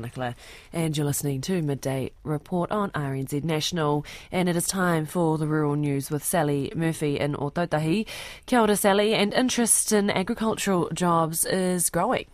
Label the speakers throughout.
Speaker 1: Nicola, and you're listening to Midday Report on RNZ National. And it is time for the rural news with Sally Murphy in Ōtautahi. Kia ora, Sally, and interest in agricultural jobs is growing.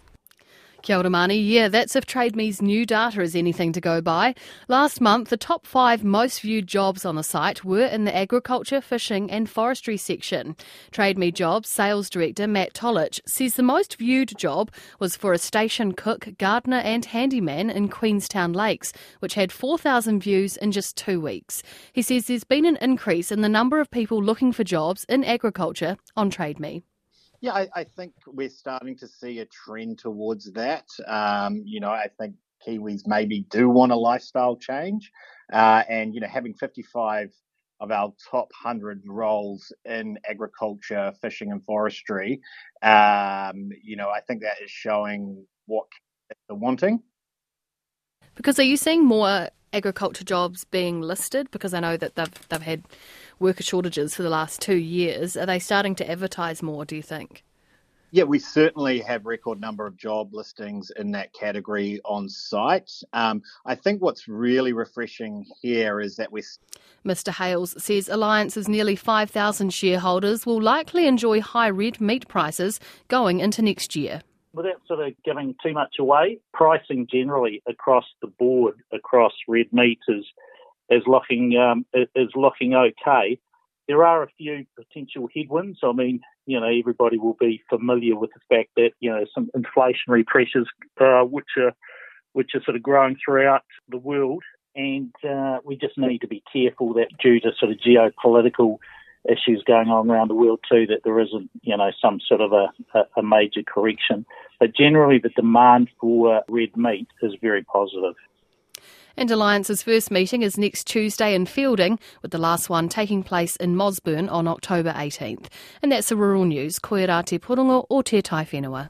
Speaker 2: Kia ora, Mani. Yeah, that's if TradeMe's new data is anything to go by. Last month, the top five most viewed jobs on the site were in the agriculture, fishing, and forestry section. TradeMe Jobs sales director Matt Tolich says the most viewed job was for a station cook, gardener, and handyman in Queenstown Lakes, which had 4,000 views in just two weeks. He says there's been an increase in the number of people looking for jobs in agriculture on TradeMe.
Speaker 3: Yeah, I, I, think we're starting to see a trend towards that. Um, you know, I think Kiwis maybe do want a lifestyle change, uh, and you know, having 55 of our top 100 roles in agriculture, fishing, and forestry, um, you know, I think that is showing what they're wanting.
Speaker 2: Because are you seeing more agriculture jobs being listed? Because I know that they've they've had worker shortages for the last two years. Are they starting to advertise more? Do you think?
Speaker 3: Yeah, we certainly have record number of job listings in that category on site. Um, I think what's really refreshing here is that we.
Speaker 2: Mr. Hales says Alliance's nearly 5,000 shareholders will likely enjoy high red meat prices going into next year
Speaker 4: without sort of giving too much away, pricing generally across the board across red meat is is looking um, is looking okay. There are a few potential headwinds. I mean, you know, everybody will be familiar with the fact that you know some inflationary pressures uh, which are which are sort of growing throughout the world, and uh, we just need to be careful that due to sort of geopolitical issues going on around the world too, that there isn't, you know, some sort of a, a major correction. But generally, the demand for red meat is very positive.
Speaker 2: And Alliance's first meeting is next Tuesday in Feilding, with the last one taking place in Mossburn on October 18th. And that's the rural news. Koe rā te porongo o te tai whenua.